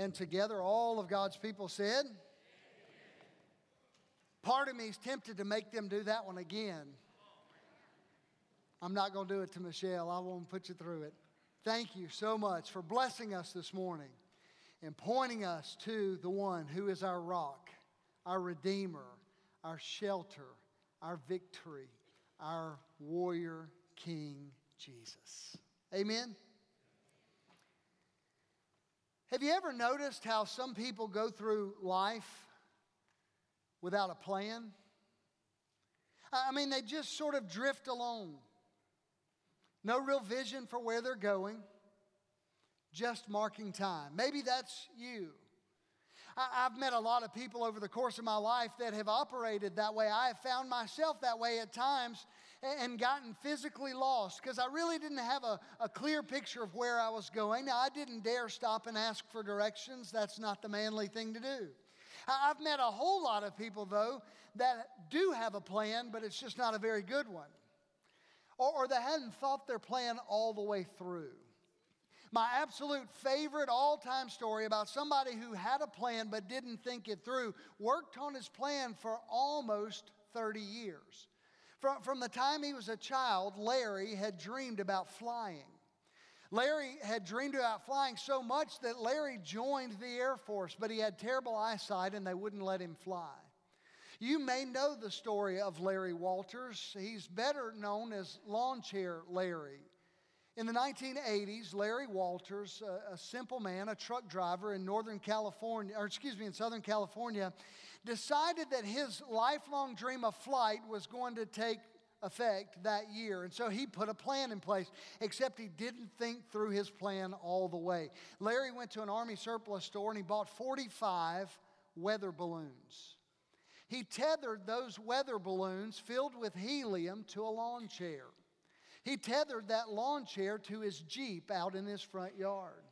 And together, all of God's people said, Amen. Part of me is tempted to make them do that one again. I'm not going to do it to Michelle. I won't put you through it. Thank you so much for blessing us this morning and pointing us to the one who is our rock, our redeemer, our shelter, our victory, our warrior king, Jesus. Amen. Have you ever noticed how some people go through life without a plan? I mean, they just sort of drift along. No real vision for where they're going, just marking time. Maybe that's you. I've met a lot of people over the course of my life that have operated that way. I have found myself that way at times and gotten physically lost because I really didn't have a, a clear picture of where I was going. Now, I didn't dare stop and ask for directions. That's not the manly thing to do. I've met a whole lot of people, though, that do have a plan, but it's just not a very good one. Or, or they hadn't thought their plan all the way through. My absolute favorite all time story about somebody who had a plan but didn't think it through, worked on his plan for almost 30 years. From, from the time he was a child, Larry had dreamed about flying. Larry had dreamed about flying so much that Larry joined the Air Force, but he had terrible eyesight and they wouldn't let him fly. You may know the story of Larry Walters. He's better known as Lawn Chair Larry. In the 1980s, Larry Walters, a, a, simple man, a truck driver in Northern California, or excuse me, in Southern California, decided that his lifelong dream of flight was going to take effect that year. And so he put a plan in place, except he didn't think through his plan all the way. Larry went to an Army surplus store and he bought 45 weather balloons. He tethered those weather balloons filled with helium to a lawn chair. He tethered that lawn chair to his Jeep out in his front yard.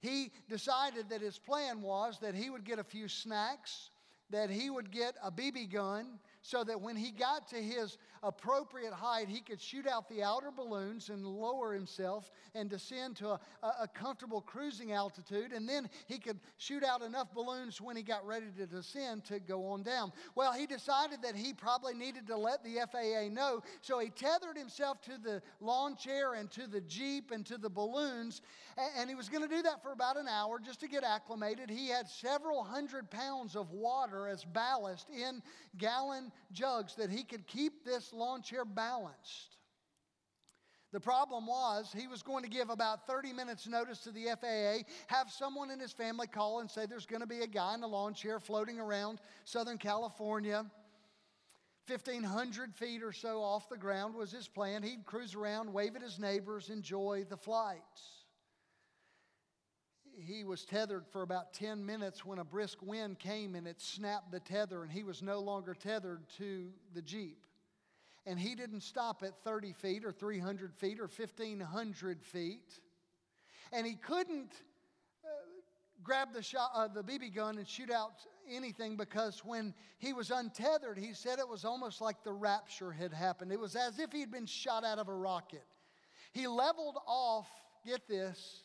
He decided that his plan was that he would get a few snacks, that he would get a BB gun, so that when he got to his appropriate height, he could shoot out the outer balloons and lower himself and descend to a, a comfortable cruising altitude. And then he could shoot out enough balloons when he got ready to descend to go on down. Well, he decided that he probably needed to let the FAA know, so he tethered himself to the lawn chair and to the Jeep and to the balloons. And he was going to do that for about an hour just to get acclimated. He had several hundred pounds of water as ballast in gallon jugs that he could keep this lawn chair balanced. The problem was he was going to give about 30 minutes notice to the FAA, have someone in his family call and say there's going to be a guy in a lawn chair floating around Southern California. 1,500 feet or so off the ground was his plan. He'd cruise around, wave at his neighbors, enjoy the flights he was tethered for about 10 minutes when a brisk wind came and it snapped the tether, and he was no longer tethered to the Jeep. And he didn't stop at 30 feet or 300 feet or 1,500 feet. And he couldn't uh, grab the, shot, uh, the BB gun and shoot out anything because when he was untethered, he said it was almost like the rapture had happened. It was as if he had been shot out of a rocket. He leveled off, get this,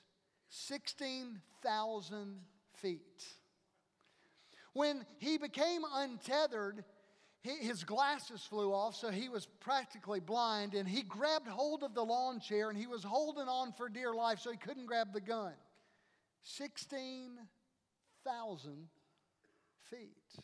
16,000 feet. When he became untethered, his glasses flew off, so he was practically blind, and he grabbed hold of the lawn chair and he was holding on for dear life, so he couldn't grab the gun. 16,000 feet.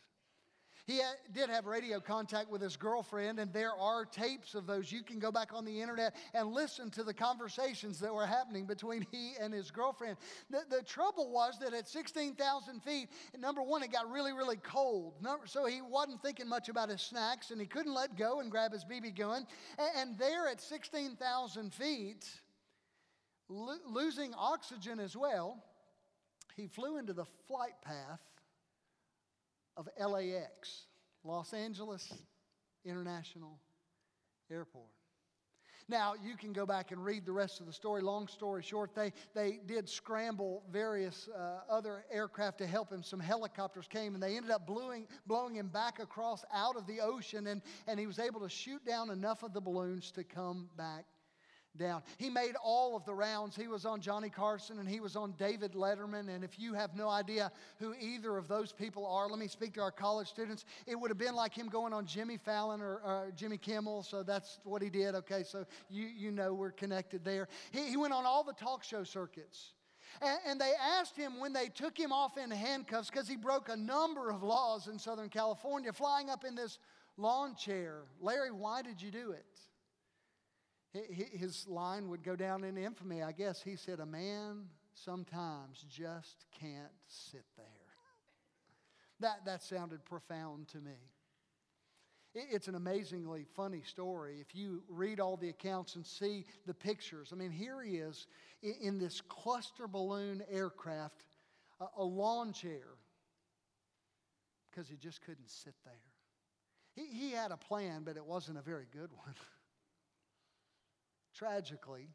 He did have radio contact with his girlfriend, and there are tapes of those. You can go back on the internet and listen to the conversations that were happening between he and his girlfriend. The, the trouble was that at 16,000 feet, number one, it got really, really cold. Number, so he wasn't thinking much about his snacks, and he couldn't let go and grab his BB gun. And, and there at 16,000 feet, lo- losing oxygen as well, he flew into the flight path of LAX, Los Angeles International Airport. Now, you can go back and read the rest of the story. Long story short, they, they did scramble various uh, other aircraft to help him. Some helicopters came and they ended up blowing, blowing him back across out of the ocean, and, and he was able to shoot down enough of the balloons to come back down. He made all of the rounds. He was on Johnny Carson and he was on David Letterman. And if you have no idea who either of those people are, let me speak to our college students. It would have been like him going on Jimmy Fallon or, or Jimmy Kimmel. So that's what he did. Okay, so you, you know we're connected there. He, he went on all the talk show circuits. And, and they asked him when they took him off in handcuffs because he broke a number of laws in Southern California, flying up in this lawn chair. Larry, why did you do it? His line would go down in infamy, I guess. He said, A man sometimes just can't sit there. That, that sounded profound to me. It's an amazingly funny story. If you read all the accounts and see the pictures, I mean, here he is in this cluster balloon aircraft, a lawn chair, because he just couldn't sit there. He, he had a plan, but it wasn't a very good one. Tragically,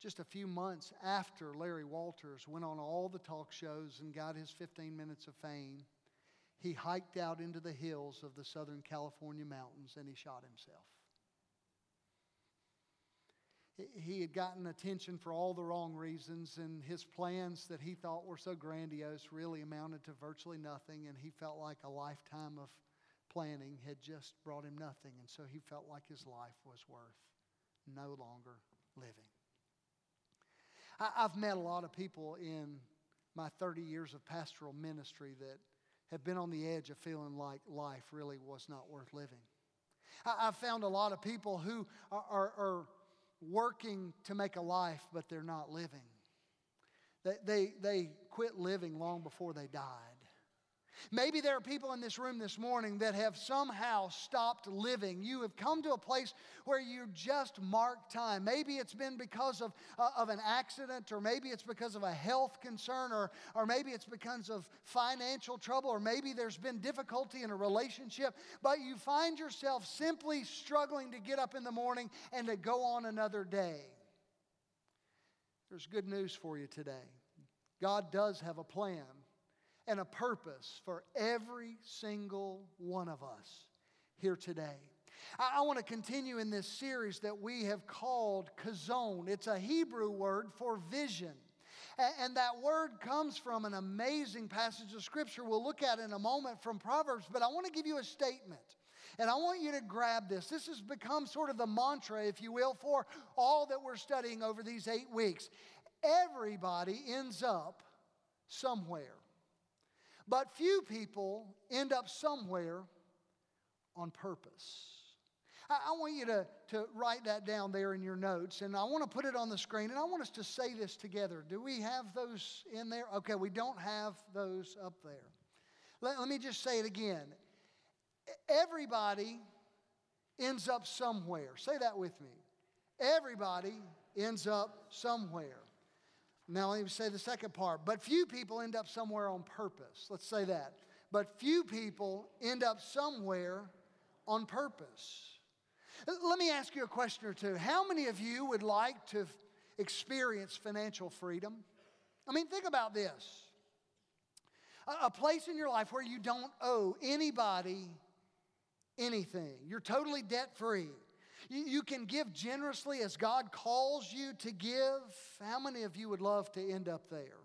just a few months after Larry Walters went on all the talk shows and got his 15 minutes of fame, he hiked out into the hills of the Southern California mountains and he shot himself. He had gotten attention for all the wrong reasons, and his plans that he thought were so grandiose really amounted to virtually nothing, and he felt like a lifetime of planning had just brought him nothing, and so he felt like his life was worth no longer living. I've met a lot of people in my 30 years of pastoral ministry that have been on the edge of feeling like life really was not worth living. I've found a lot of people who are, are, are working to make a life, but they're not living. They, they, they quit living long before they died. Maybe there are people in this room this morning that have somehow stopped living. You have come to a place where you just mark time. Maybe it's been because of, uh, of an accident, or maybe it's because of a health concern, or, or maybe it's because of financial trouble, or maybe there's been difficulty in a relationship, but you find yourself simply struggling to get up in the morning and to go on another day. There's good news for you today. God does have a plan and a purpose for every single one of us here today. I, I want to continue in this series that we have called Chazown. It's a Hebrew word for vision. And that word comes from an amazing passage of Scripture we'll look at in a moment from Proverbs, but I want to give you a statement. And I want you to grab this. This has become sort of the mantra, if you will, for all that we're studying over these eight weeks. Everybody ends up somewhere. But few people end up somewhere on purpose. I, I want you to, to write that down there in your notes, and I want to put it on the screen, and I want us to say this together. Do we have those in there? Okay, we don't have those up there. Let, let me just say it again. Everybody ends up somewhere. Say that with me. Everybody ends up somewhere. Now, let me say the second part. But few people end up somewhere on purpose. Let's say that. But few people end up somewhere on purpose. Let me ask you a question or two. How many of you would like to experience financial freedom? I mean, think about this a place in your life where you don't owe anybody anything, you're totally debt free. You can give generously as God calls you to give. How many of you would love to end up there?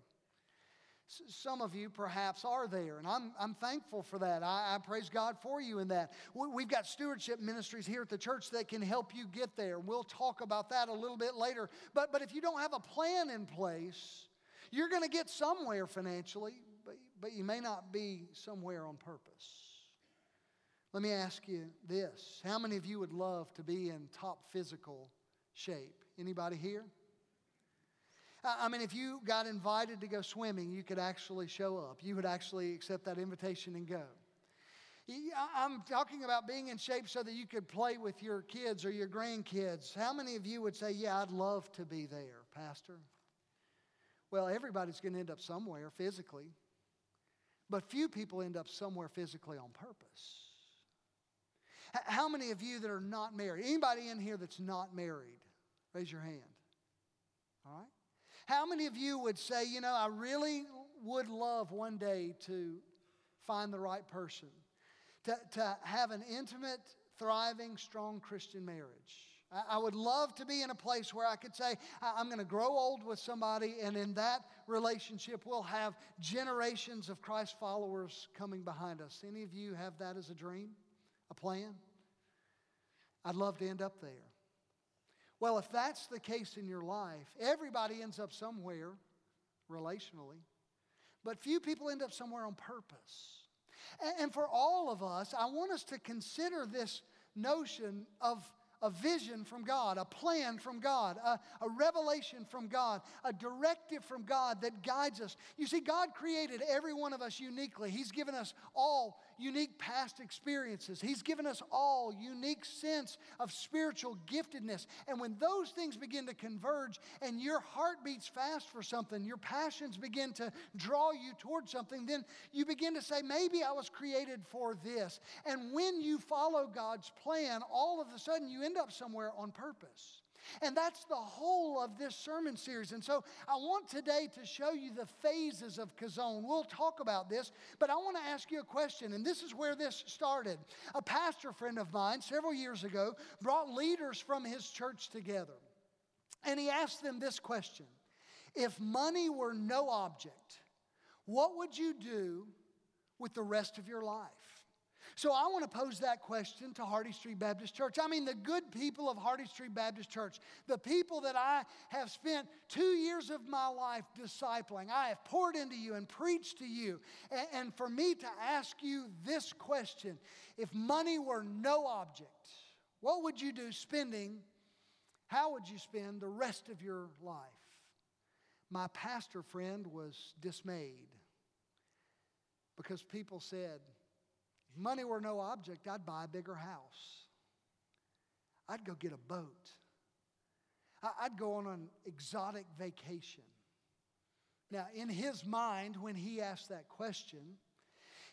Some of you perhaps are there, and I'm, I'm thankful for that. I, I praise God for you in that. We've got stewardship ministries here at the church that can help you get there. We'll talk about that a little bit later. But, but if you don't have a plan in place, you're going to get somewhere financially, but, but you may not be somewhere on purpose. Let me ask you this. How many of you would love to be in top physical shape? Anybody here? I mean, if you got invited to go swimming, you could actually show up. You would actually accept that invitation and go. I'm talking about being in shape so that you could play with your kids or your grandkids. How many of you would say, Yeah, I'd love to be there, Pastor? Well, everybody's going to end up somewhere physically, but few people end up somewhere physically on purpose. How many of you that are not married? Anybody in here that's not married? Raise your hand. All right? How many of you would say, you know, I really would love one day to find the right person, to, to have an intimate, thriving, strong Christian marriage? I would love to be in a place where I could say, I'm going to grow old with somebody, and in that relationship, we'll have generations of Christ followers coming behind us. Any of you have that as a dream, a plan? I'd love to end up there. Well, if that's the case in your life, everybody ends up somewhere relationally, but few people end up somewhere on purpose. And for all of us, I want us to consider this notion of a vision from God, a plan from God, a, a, revelation from God, a directive from God that guides us. You see, God created every one of us uniquely. He's given us all unique past experiences. He's given us all unique sense of spiritual giftedness. And when those things begin to converge and your heart beats fast for something, your passions begin to draw you towards something, then you begin to say, maybe I was created for this. And when you follow God's plan, all of a sudden you end up somewhere on purpose. And that's the whole of this sermon series. And so I want today to show you the phases of Chazown. We'll talk about this, but I want to ask you a question. And this is where this started. A pastor friend of mine several years ago brought leaders from his church together. And he asked them this question If money were no object, what would you do with the rest of your life? So I want to pose that question to Hardy Street Baptist Church. I mean, the good people of Hardy Street Baptist Church, the people that I have spent two years of my life discipling. I have poured into you and preached to you. And, for me to ask you this question if money were no object, what would you do spending? How would you spend the rest of your life? My pastor friend was dismayed because people said, if money were no object, I'd buy a bigger house. I'd go get a boat. I'd go on an exotic vacation. Now, in his mind, when he asked that question,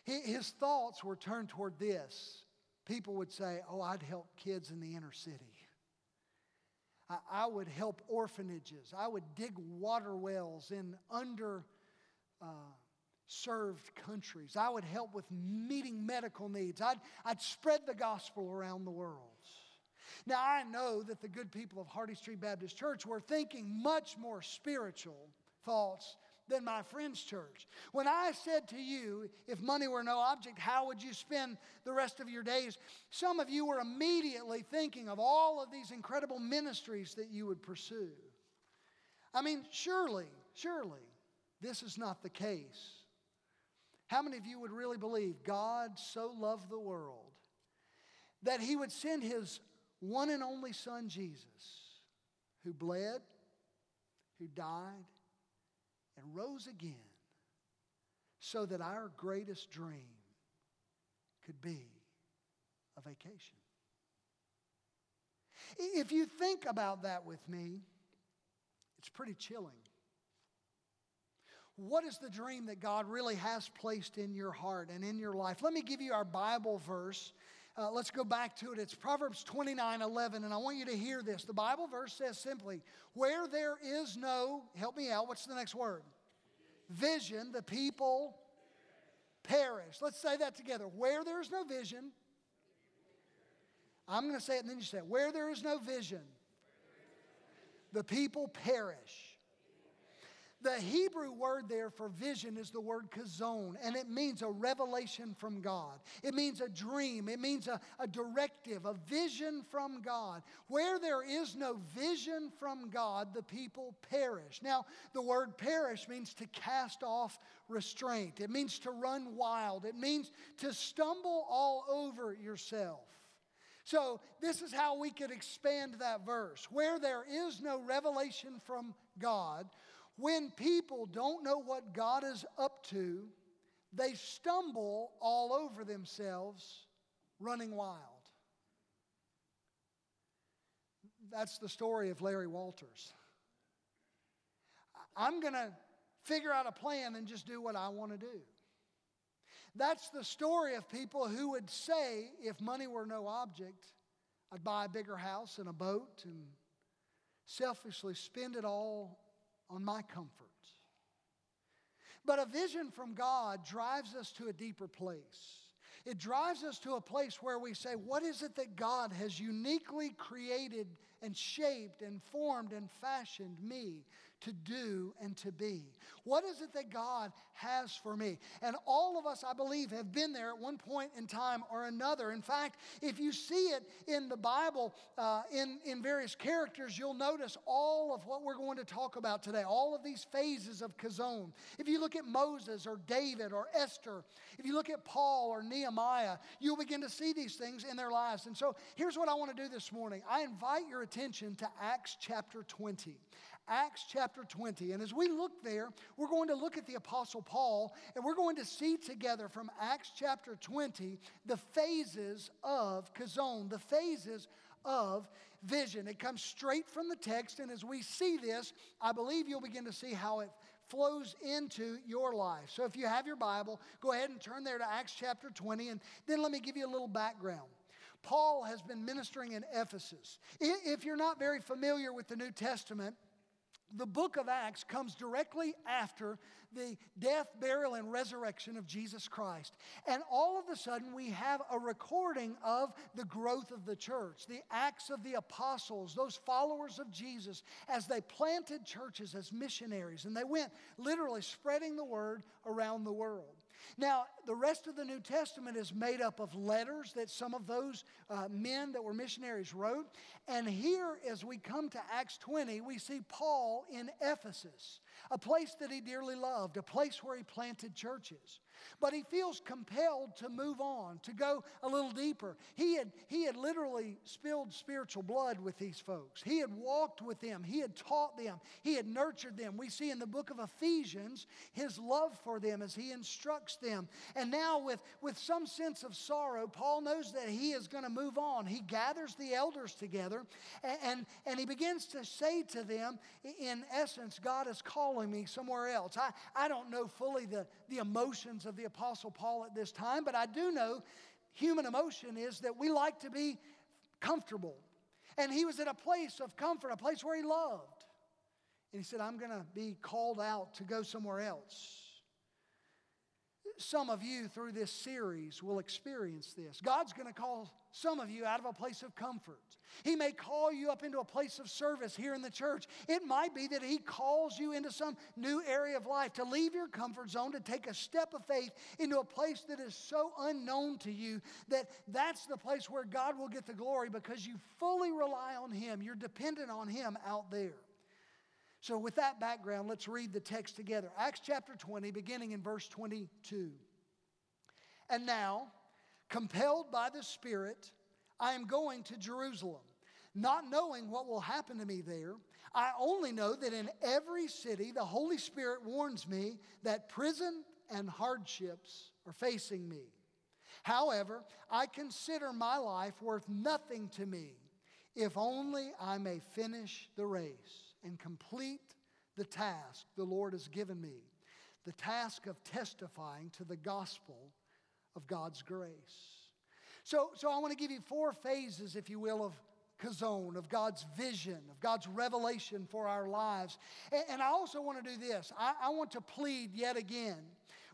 his thoughts were turned toward this. People would say, Oh, I'd help kids in the inner city. I would help orphanages. I would dig water wells in under. Uh, served countries. I would help with meeting medical needs. I'd, I'd spread the gospel around the world. Now, I know that the good people of Hardy Street Baptist Church were thinking much more spiritual thoughts than my friend's church. When I said to you, if money were no object, how would you spend the rest of your days? Some of you were immediately thinking of all of these incredible ministries that you would pursue. I mean, surely, surely, this is not the case. How many of you would really believe God so loved the world that he would send his one and only son, Jesus, who bled, who died, and rose again so that our greatest dream could be a vacation? If you think about that with me, it's pretty chilling. What is the dream that God really has placed in your heart and in your life? Let me give you our Bible verse. Uh, let's go back to it. It's Proverbs 29 11, and I want you to hear this. The Bible verse says simply, Where there is no, help me out, what's the next word? Vision, the people perish. Let's say that together. Where there is no vision, I'm going to say it and then you say it. Where there is no vision, the people perish. The Hebrew word there for vision is the word chazown, and it means a revelation from God. It means a dream. It means a, a directive, a vision from God. Where there is no vision from God, the people perish. Now, the word perish means to cast off restraint, it means to run wild, it means to stumble all over yourself. So, this is how we could expand that verse. Where there is no revelation from God, when people don't know what God is up to, they stumble all over themselves running wild. That's the story of Larry Walters. I'm going to figure out a plan and just do what I want to do. That's the story of people who would say, if money were no object, I'd buy a bigger house and a boat and selfishly spend it all on my comforts. But a vision from God drives us to a deeper place. it drives us to a place where we say, What is it that God has uniquely created and shaped and formed and fashioned me to do and to be? What is it that God has for me? And all of us, I believe, have been there at one point in time or another. In fact, if you see it in the Bible uh, in, in various characters, you'll notice all of what we're going to talk about today, all of these phases of Chazown. If you look at Moses or David or Esther, if you look at Paul or Nehemiah, you'll begin to see these things in their lives. And so here's what I want to do this morning I invite your attention to Acts chapter 20. Acts chapter 20. And as we look there, we're going to look at the Apostle Paul and we're going to see together from Acts chapter 20 the phases of Chazown, the phases of vision. It comes straight from the text. And as we see this, I believe you'll begin to see how it flows into your life. So if you have your Bible, go ahead and turn there to Acts chapter 20. And then let me give you a little background. Paul has been ministering in Ephesus. If you're not very familiar with the New Testament, the book of Acts comes directly after the death, burial, and resurrection of Jesus Christ. And all of a sudden, we have a recording of the growth of the church, the acts of the apostles, those followers of Jesus, as they planted churches as missionaries. And they went literally spreading the word around the world. Now, the rest of the New Testament is made up of letters that some of those uh, men that were missionaries wrote. And here, as we come to Acts 20, we see Paul in Ephesus, a place that he dearly loved, a place where he planted churches. But he feels compelled to move on, to go a little deeper. He had, he had literally spilled spiritual blood with these folks. He had walked with them, he had taught them, he had nurtured them. We see in the book of Ephesians his love for them as he instructs them. And now, with, with some sense of sorrow, Paul knows that he is going to move on. He gathers the elders together and, and, and he begins to say to them, in essence, God is calling me somewhere else. I, I don't know fully the, the emotions of the Apostle Paul at this time, but I do know human emotion is that we like to be comfortable. And he was in a place of comfort, a place where he loved. And he said, I'm going to be called out to go somewhere else. Some of you through this series will experience this. God's going to call some of you out of a place of comfort. He may call you up into a place of service here in the church. It might be that He calls you into some new area of life to leave your comfort zone, to take a step of faith into a place that is so unknown to you that that's the place where God will get the glory because you fully rely on Him. You're dependent on Him out there. So, with that background, let's read the text together. Acts chapter 20, beginning in verse 22. And now, compelled by the Spirit, I am going to Jerusalem, not knowing what will happen to me there. I only know that in every city the Holy Spirit warns me that prison and hardships are facing me. However, I consider my life worth nothing to me if only I may finish the race and complete the task the Lord has given me the task of testifying to the gospel of God's grace. So, so I want to give you four phases, if you will, of Chazown, of God's vision, of God's revelation for our lives. And, and I also want to do this. I, I, want to plead yet again.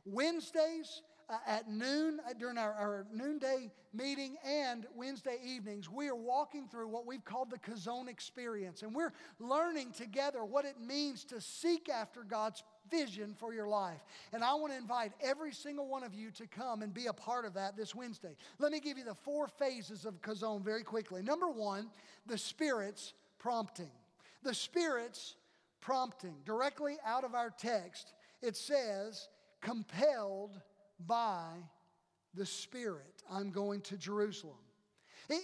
Wednesdays uh, at noon, uh, during our, our noonday meeting and Wednesday evenings, we are walking through what we've called the Chazown experience. And we're learning together what it means to seek after God's vision for your life. And I want to invite every single one of you to come and be a part of that this Wednesday. Let me give you the four phases of Chazown very quickly. Number one, the Spirit's prompting. The Spirit's prompting. Directly out of our text, it says, compelled by the Spirit, I'm going to Jerusalem.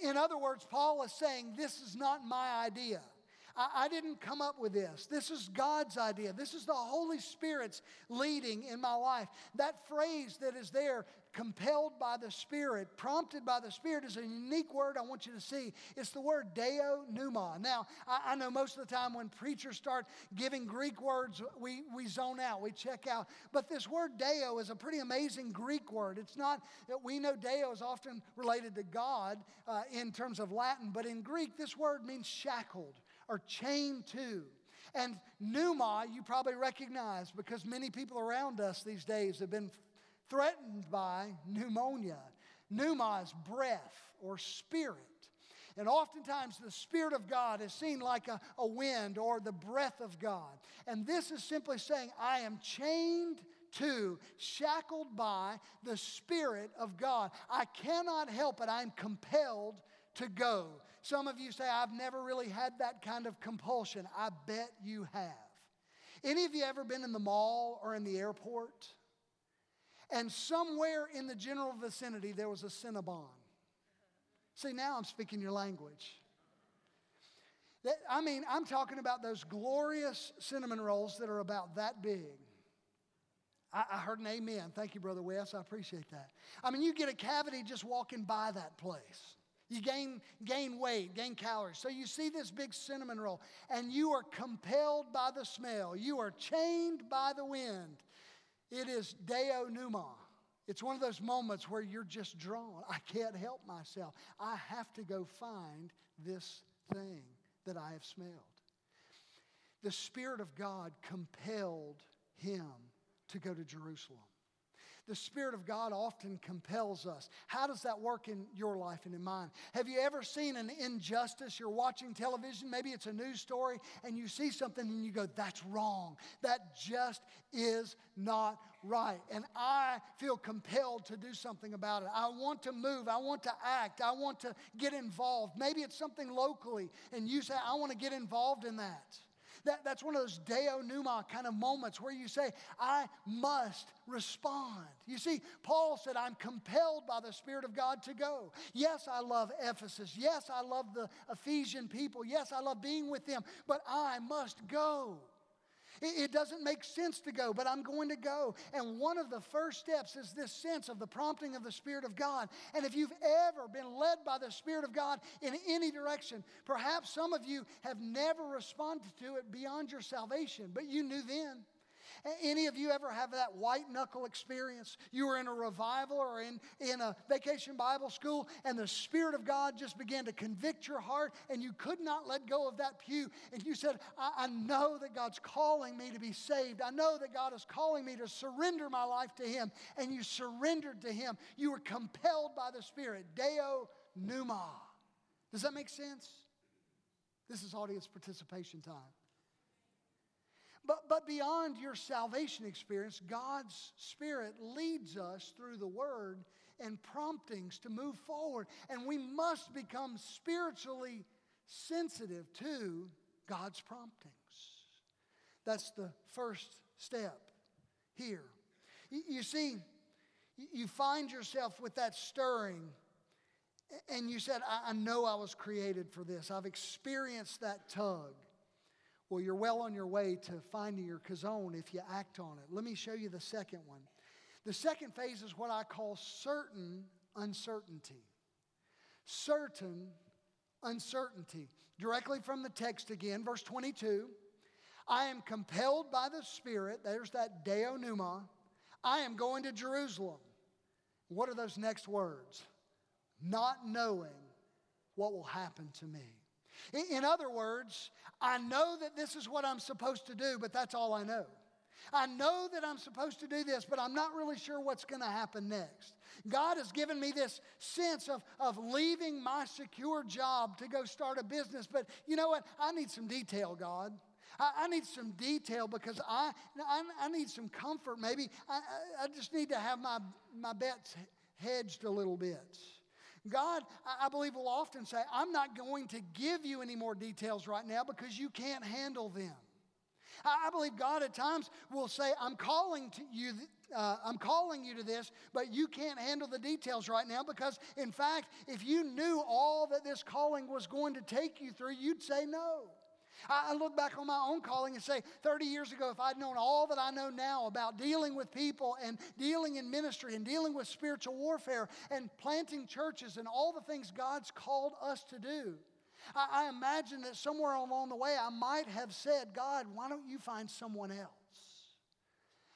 In other words, Paul is saying, This is not my idea. I, didn't come up with this. This is God's idea. This is the Holy Spirit's leading in my life. That phrase that is there, compelled by the Spirit, prompted by the Spirit, is a unique word I want you to see. It's the word deo pneuma. Now, I, I, know most of the time when preachers start giving Greek words, we, we zone out, we check out. But this word deo is a pretty amazing Greek word. It's not that we know deo is often related to God uh, in terms of Latin, but in Greek, this word means shackled or chained to. And pneuma, you probably recognize because many people around us these days have been threatened by pneumonia. Pneuma is breath or spirit. And oftentimes, the Spirit of God is seen like a, a wind or the breath of God. And this is simply saying, I am chained to, shackled by the Spirit of God. I cannot help it. I'm compelled to go. Some of you say, I've never really had that kind of compulsion. I bet you have. Any of you ever been in the mall or in the airport? And somewhere in the general vicinity, there was a Cinnabon. See, now I'm speaking your language. I mean, I'm talking about those glorious cinnamon rolls that are about that big. I, I heard an amen. Thank you, Brother Wes. I appreciate that. I mean, you get a cavity just walking by that place. You gain, gain weight, gain calories. So you see this big cinnamon roll, and you are compelled by the smell. You are chained by the wind. It is Deo Pneuma. It's one of those moments where you're just drawn. I can't help myself. I have to go find this thing that I have smelled. The Spirit of God compelled him to go to Jerusalem. The Spirit of God often compels us. How does that work in your life and in mine? Have you ever seen an injustice? You're watching television, maybe it's a news story, and you see something and you go, That's wrong. That just is not right. And I feel compelled to do something about it. I want to move. I want to act. I want to get involved. Maybe it's something locally, and you say, I want to get involved in that. That, that's one of those Deo Pneuma kind of moments where you say, I must respond. You see, Paul said, I'm compelled by the Spirit of God to go. Yes, I love Ephesus. Yes, I love the Ephesian people. Yes, I love being with them, but I must go. It doesn't make sense to go, but I'm going to go. And one of the first steps is this sense of the prompting of the Spirit of God. And if you've ever been led by the Spirit of God in any direction, perhaps some of you have never responded to it beyond your salvation, but you knew then. Any of you ever have that white knuckle experience? You were in a revival or in, in a vacation Bible school, and the Spirit of God just began to convict your heart, and you could not let go of that pew. And you said, I, I know that God's calling me to be saved. I know that God is calling me to surrender my life to Him. And you surrendered to Him. You were compelled by the Spirit. Deo Pneuma. Does that make sense? This is audience participation time. But, but beyond your salvation experience, God's Spirit leads us through the Word and promptings to move forward. And we must become spiritually sensitive to God's promptings. That's the first step here. You see, you find yourself with that stirring, and you said, I know I was created for this. I've experienced that tug. Well, you're well on your way to finding your chazown if you act on it. Let me show you the second one. The second phase is what I call certain uncertainty. Certain uncertainty. Directly from the text again, verse 22. I am compelled by the Spirit, there's that Deo Pneuma. I am going to Jerusalem. What are those next words? Not knowing what will happen to me. In other words, I know that this is what I'm supposed to do, but that's all I know. I know that I'm supposed to do this, but I'm not really sure what's going to happen next. God has given me this sense of, of leaving my secure job to go start a business, but you know what? I need some detail, God. I, I need some detail because I, I, I need some comfort. Maybe I, I just need to have my, my bets hedged a little bit. God, I believe, will often say, I'm not going to give you any more details right now because you can't handle them. I believe God at times will say, I'm calling to you. Uh, I'm calling you to this, but you can't handle the details right now because, in fact, if you knew all that this calling was going to take you through, you'd say no. I look back on my own calling and say, 30 years ago, if I'd known all that I know now about dealing with people and dealing in ministry and dealing with spiritual warfare and planting churches and all the things God's called us to do, I, I imagine that somewhere along the way I might have said, God, why don't you find someone else?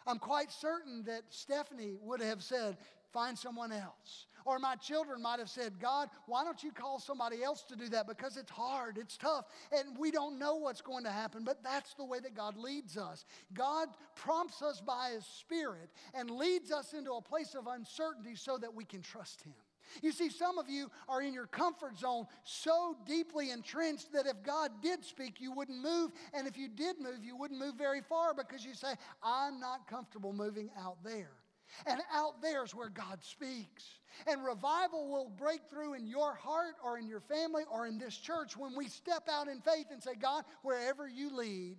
I'm quite certain that Stephanie would have said, find someone else. Or my children might have said, God, why don't you call somebody else to do that? Because it's hard, it's tough, and we don't know what's going to happen. But that's the way that God leads us. God prompts us by His Spirit and leads us into a place of uncertainty so that we can trust Him. You see, some of you are in your comfort zone so deeply entrenched that if God did speak, you wouldn't move. And if you did move, you wouldn't move very far because you say, I'm not comfortable moving out there. And out there is where God speaks. And revival will break through in your heart or in your family or in this church when we step out in faith and say, God, wherever you lead,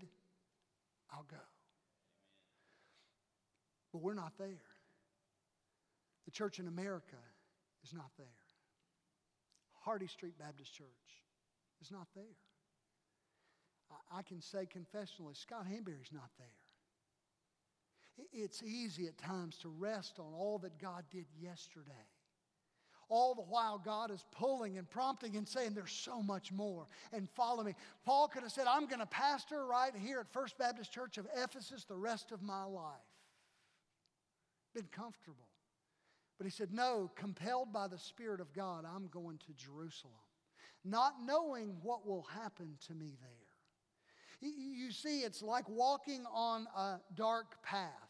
I'll go. But we're not there. The church in America is not there. Hardy Street Baptist Church is not there. I, can say confessionally, Scott Hanbury's not there. It's easy at times to rest on all that God did yesterday. All the while, God is pulling and prompting and saying, There's so much more, and follow me. Paul could have said, I'm going to pastor right here at First Baptist Church of Ephesus the rest of my life. Been comfortable. But he said, No, compelled by the Spirit of God, I'm going to Jerusalem, not knowing what will happen to me there. You see, it's like walking on a dark path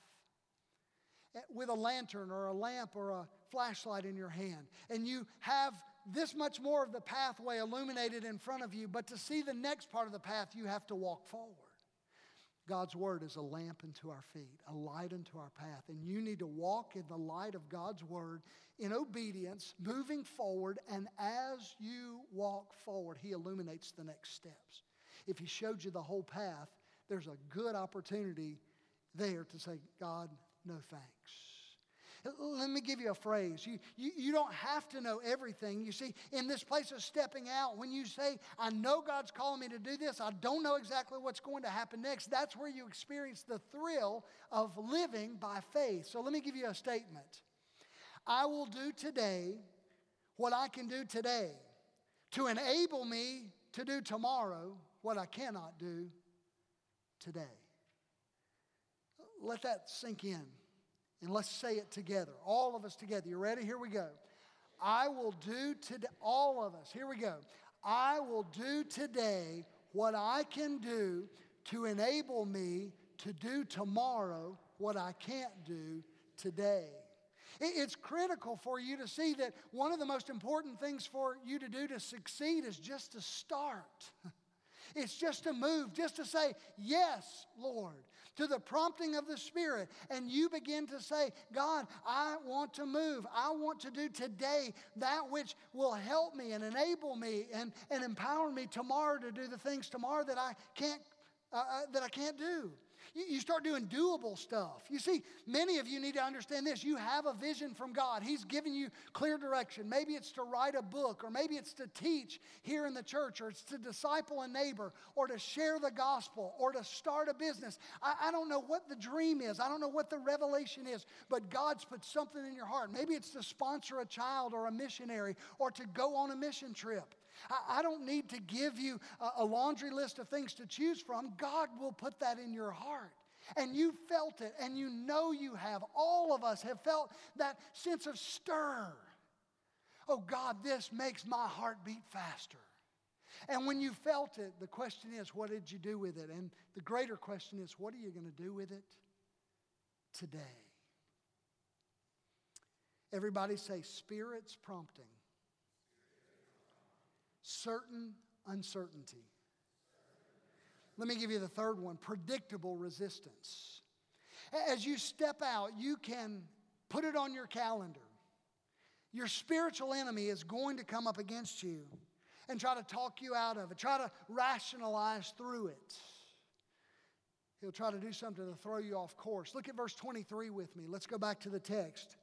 Eh, with a lantern or a lamp or a flashlight in your hand, and you have this much more of the pathway illuminated in front of you, but to see the next part of the path, you have to walk forward. God's word is a lamp unto our feet, a light unto our path. And you need to walk in the light of God's word in obedience, moving forward. And as you walk forward, He illuminates the next steps. If He showed you the whole path, there's a good opportunity there to say, God, no thanks. Let me give you a phrase. You, you, you don't have to know everything. You see, in this place of stepping out, when you say, I know God's calling me to do this, I don't know exactly what's going to happen next, that's where you experience the thrill of living by faith. So let me give you a statement. I will do today what I can do today to enable me to do tomorrow what I cannot do today. Let that sink in. And let's say it together, all of us together. You ready? Here we go. I will do today, all of us, here we go. I will do today what I can do to enable me to do tomorrow what I can't do today. It's critical for you to see that one of the most important things for you to do to succeed is just to start. It's just to move, just to say, Yes, Lord to the prompting of the Spirit, and you begin to say, God, I want to move. I want to do today that which will help me and enable me and, and empower me tomorrow to do the things tomorrow that I can't, uh, uh that I can't do. You, start doing doable stuff. You see, many of you need to understand this. You have a vision from God, He's giving you clear direction. Maybe it's to write a book, or maybe it's to teach here in the church, or it's to disciple a neighbor, or to share the gospel, or to start a business. I, I don't know what the dream is, I don't know what the revelation is, but God's put something in your heart. Maybe it's to sponsor a child or a missionary, or to go on a mission trip. I, I don't need to give you a, a laundry list of things to choose from. God will put that in your heart and you felt it, and you know you have. All of us have felt that sense of stir. Oh God, this makes my heart beat faster. And when you felt it, the question is, what did you do with it? And the greater question is, what are you going to do with it today? Everybody say, Spirit's prompting certain uncertainty. Let me give you the third one predictable resistance. As you step out, you can put it on your calendar. Your spiritual enemy is going to come up against you and try to talk you out of it, try to rationalize through it. He'll try to do something to throw you off course. Look at verse 23 with me. Let's go back to the text.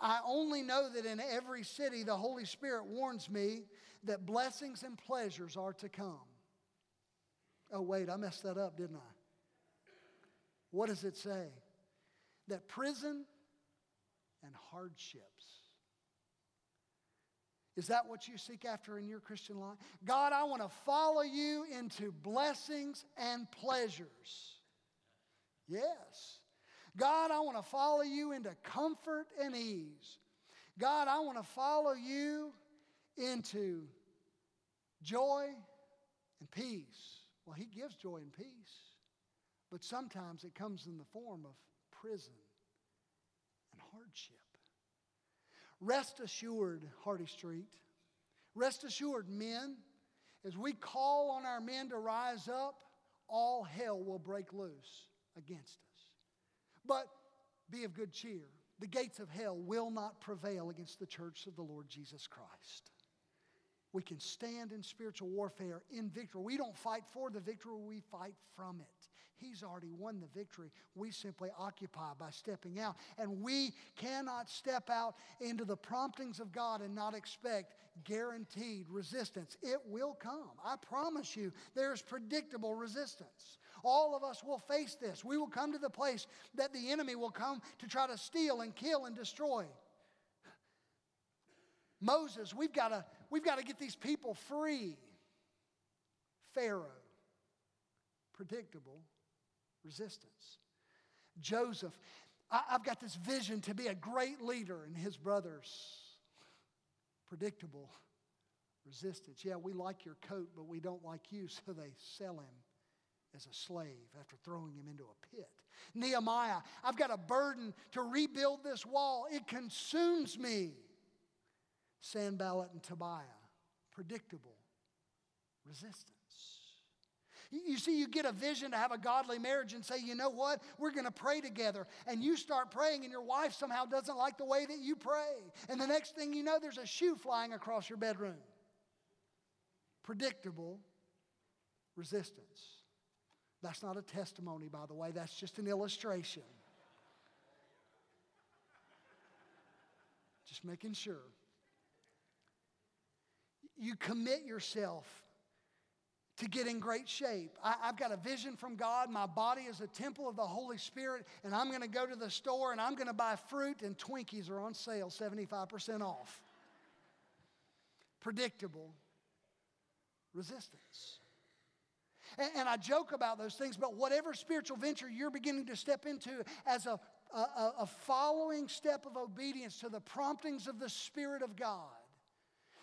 I only know that in every city the Holy Spirit warns me that blessings and pleasures are to come. Oh, wait, I messed that up, didn't I? What does it say? That prison and hardships. Is that what you seek after in your Christian life? God, I want to follow you into blessings and pleasures. Yes. God, I want to follow you into comfort and ease. God, I want to follow you into joy and peace. Well, He gives joy and peace, but sometimes it comes in the form of prison and hardship. Rest assured, Hardy Street. Rest assured, men, as we call on our men to rise up, all hell will break loose against us. But be of good cheer. The gates of hell will not prevail against the church of the Lord Jesus Christ. We can stand in spiritual warfare in victory. We don't fight for the victory, we fight from it. He's already won the victory. We simply occupy by stepping out. And we cannot step out into the promptings of God and not expect guaranteed resistance. It will come. I promise you, there's predictable resistance. All of us will face this. We will come to the place that the enemy will come to try to steal and kill and destroy. Moses, we've got to, we've got to get these people free. Pharaoh, predictable resistance. Joseph, I, have got this vision to be a great leader, and his brothers, predictable resistance. Yeah, we like your coat, but we don't like you, so they sell him as a slave after throwing him into a pit. Nehemiah, I've got a burden to rebuild this wall. It consumes me. Sanballat and Tobiah, predictable resistance. You see, you get a vision to have a godly marriage and say, you know what? We're going to pray together. And you start praying, and your wife somehow doesn't like the way that you pray. And the next thing you know, there's a shoe flying across your bedroom. Predictable resistance. That's not a testimony, by the way, that's just an illustration. Just making sure. You commit yourself to get in great shape. I, have got a vision from God. My body is a temple of the Holy Spirit, and I'm going to go to the store and I'm going to buy fruit, and Twinkies are on sale, 75% off. Predictable resistance. And, and I joke about those things, but whatever spiritual venture you're beginning to step into as a, a, a following step of obedience to the promptings of the Spirit of God,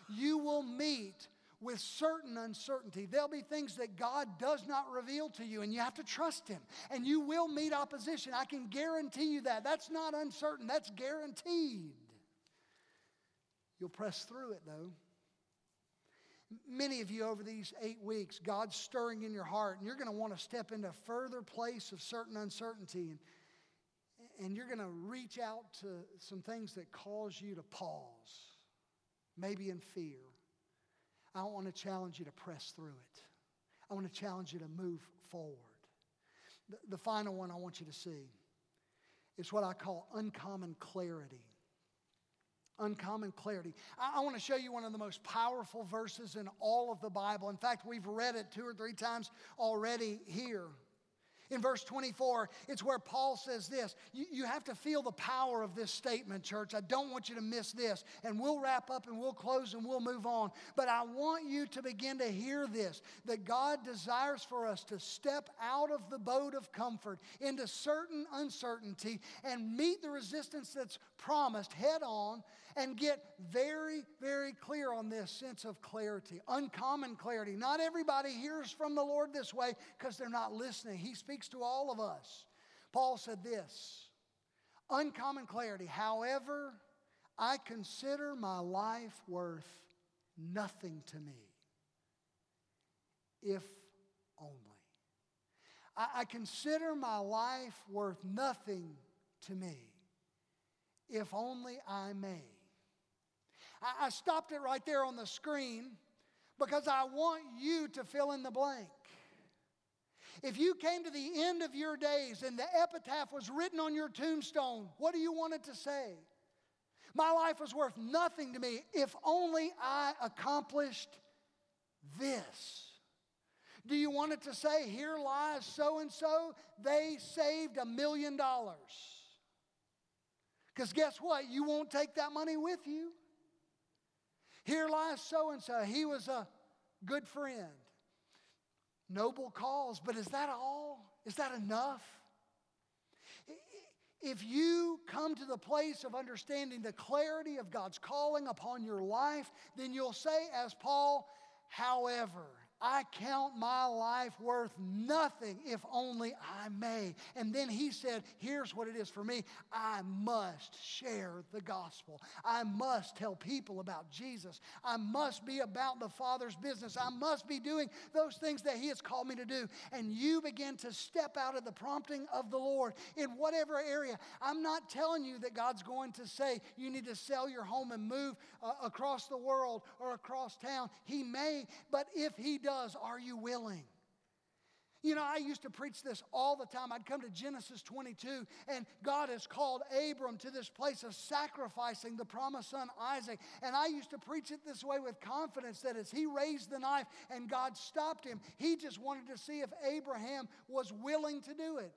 you will meet with certain uncertainty. There'll be things that God does not reveal to you, and you have to trust Him. And you will meet opposition. I can guarantee you that. That's not uncertain, that's guaranteed. You'll press through it, though. Many of you over these eight weeks, God's stirring in your heart, and you're going to want to step into a further place of certain uncertainty. And, and you're going to reach out to some things that cause you to pause, maybe in fear. I want to challenge you to press through it. I want to challenge you to move forward. The, the final one I want you to see is what I call uncommon clarity. Uncommon clarity. I, I want to show you one of the most powerful verses in all of the Bible. In fact, we've read it two or three times already here. In verse 24, it's where Paul says this. You, you, have to feel the power of this statement, church. I don't want you to miss this. And we'll wrap up and we'll close and we'll move on. But I want you to begin to hear this that God desires for us to step out of the boat of comfort into certain uncertainty and meet the resistance that's promised head on and get very, very clear on this sense of clarity, uncommon clarity. Not everybody hears from the Lord this way because they're not listening. He speaks to all of us. Paul said this uncommon clarity. However, I consider my life worth nothing to me, if only. I, I consider my life worth nothing to me, if only I may. I, I stopped it right there on the screen because I want you to fill in the blank. If you came to the end of your days and the epitaph was written on your tombstone, what do you want it to say? My life was worth nothing to me if only I accomplished this. Do you want it to say, Here lies so and so, they saved a million dollars? Because guess what? You won't take that money with you. Here lies so and so. He was a good friend. Noble cause, but is that all? Is that enough? If you come to the place of understanding the clarity of God's calling upon your life, then you'll say, as Paul, however, I count my life worth nothing if only I may. And then he said, Here's what it is for me I must share the gospel. I must tell people about Jesus. I must be about the Father's business. I must be doing those things that he has called me to do. And you begin to step out of the prompting of the Lord in whatever area. I'm not telling you that God's going to say you need to sell your home and move uh, across the world or across town. He may, but if he does, are you willing? You know, I used to preach this all the time. I'd come to Genesis 22, and God has called Abram to this place of sacrificing the promised son Isaac. And I used to preach it this way with confidence that as he raised the knife and God stopped him, he just wanted to see if Abraham was willing to do it.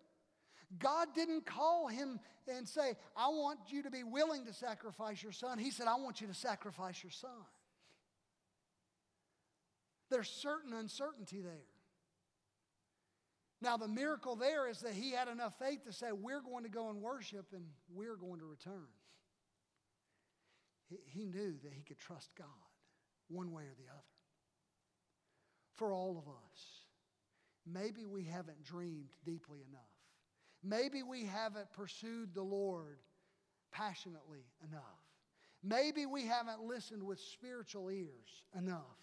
God didn't call him and say, I want you to be willing to sacrifice your son. He said, I want you to sacrifice your son. There's certain uncertainty there. Now, the miracle there is that he had enough faith to say, We're going to go and worship and we're going to return. He knew that he could trust God one way or the other. For all of us, maybe we haven't dreamed deeply enough. Maybe we haven't pursued the Lord passionately enough. Maybe we haven't listened with spiritual ears enough.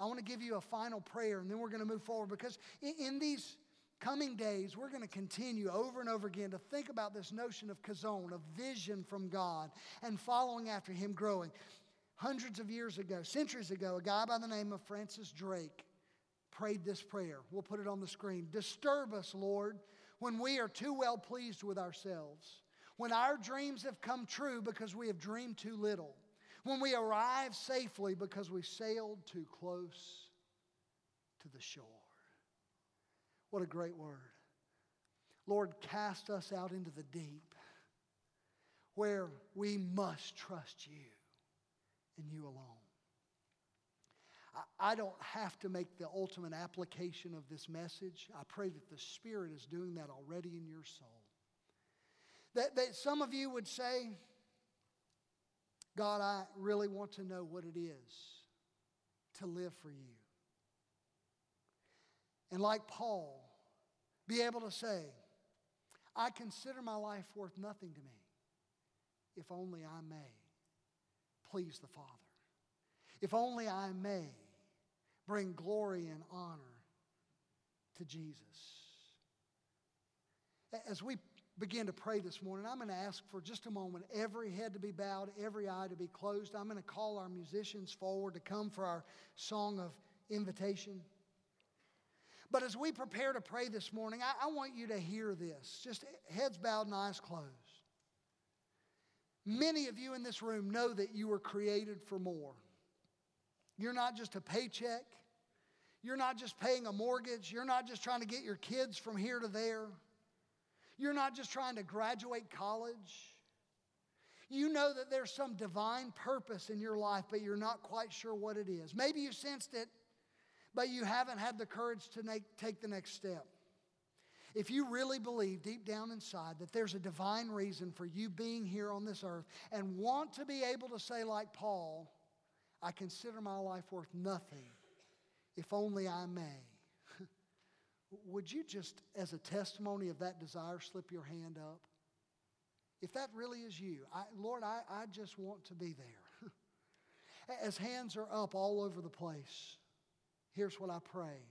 I want to give you a final prayer and then we're going to move forward because in, in these coming days, we're going to continue over and over again to think about this notion of chazown, of vision from God, and following after Him growing. Hundreds of years ago, centuries ago, a guy by the name of Francis Drake prayed this prayer. We'll put it on the screen. Disturb us, Lord, when we are too well pleased with ourselves, when our dreams have come true because we have dreamed too little when we arrive safely because we sailed too close to the shore. What a great word. Lord, cast us out into the deep where we must trust you and you alone. I don't have to make the ultimate application of this message. I pray that the Spirit is doing that already in your soul. That, that some of you would say, God, I really want to know what it is to live for you. And like Paul, be able to say, I consider my life worth nothing to me if only I may please the Father. If only I may bring glory and honor to Jesus. As we begin to pray this morning, I'm going to ask for just a moment every head to be bowed, every eye to be closed. I'm going to call our musicians forward to come for our song of invitation. But as we prepare to pray this morning, I, I want you to hear this. Just heads bowed and eyes closed. Many of you in this room know that you were created for more. You're not just a paycheck. You're not just paying a mortgage. You're not just trying to get your kids from here to there. You're not just trying to graduate college. You know that there's some divine purpose in your life, but you're not quite sure what it is. Maybe you sensed it, but you haven't had the courage to make, take the next step. If you really believe deep down inside that there's a divine reason for you being here on this earth and want to be able to say, like Paul, I consider my life worth nothing if only I may would you just, as a testimony of that desire, slip your hand up? If that really is you, I, Lord, I, I just want to be there. as hands are up all over the place, here's what I pray.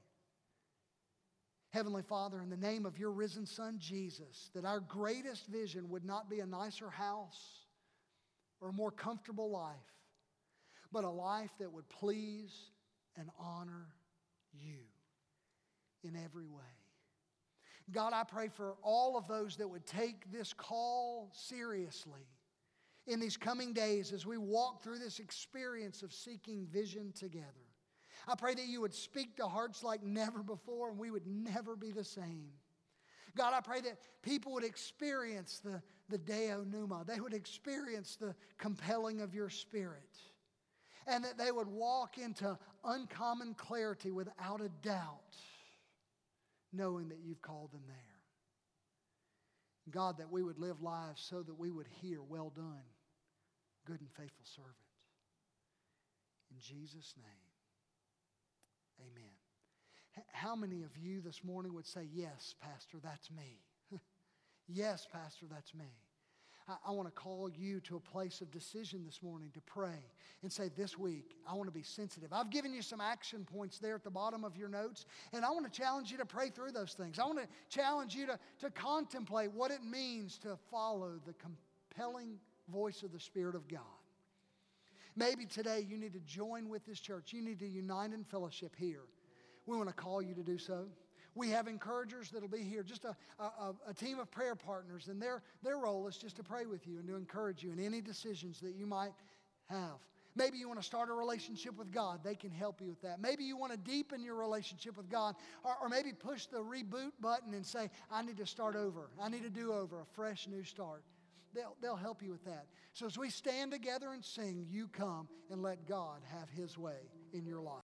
Heavenly Father, in the name of your risen Son, Jesus, that our greatest vision would not be a nicer house or a more comfortable life, but a life that would please and honor you in every way. God, I pray for all of those that would take this call seriously in these coming days as we walk through this experience of seeking vision together. I pray that you would speak to hearts like never before and we would never be the same. God, I pray that people would experience the, the Deo Pneuma. They would experience the compelling of your spirit. And that they would walk into uncommon clarity without a doubt knowing that you've called them there. God, that we would live lives so that we would hear, well done, good and faithful servant. In Jesus' name, amen. how many of you this morning would say, Yes, Pastor, that's me? yes, Pastor, that's me. I, I want to call you to a place of decision this morning to pray and say, This week, I want to be sensitive. I've given you some action points there at the bottom of your notes, and I want to challenge you to pray through those things. I want to challenge you to, to contemplate what it means to follow the compelling voice of the Spirit of God. Maybe today you need to join with this church. You need to unite in fellowship here. We want to call you to do so. We have encouragers that'll be here, just a, a, a, team of prayer partners, and their, their role is just to pray with you and to encourage you in any decisions that you might have. Maybe you want to start a relationship with God. They can help you with that. Maybe you want to deepen your relationship with God, or, or maybe push the reboot button and say, I need to start over. I need to do over, a fresh new start. They'll, they'll help you with that. So as we stand together and sing, you come and let God have His way in your life.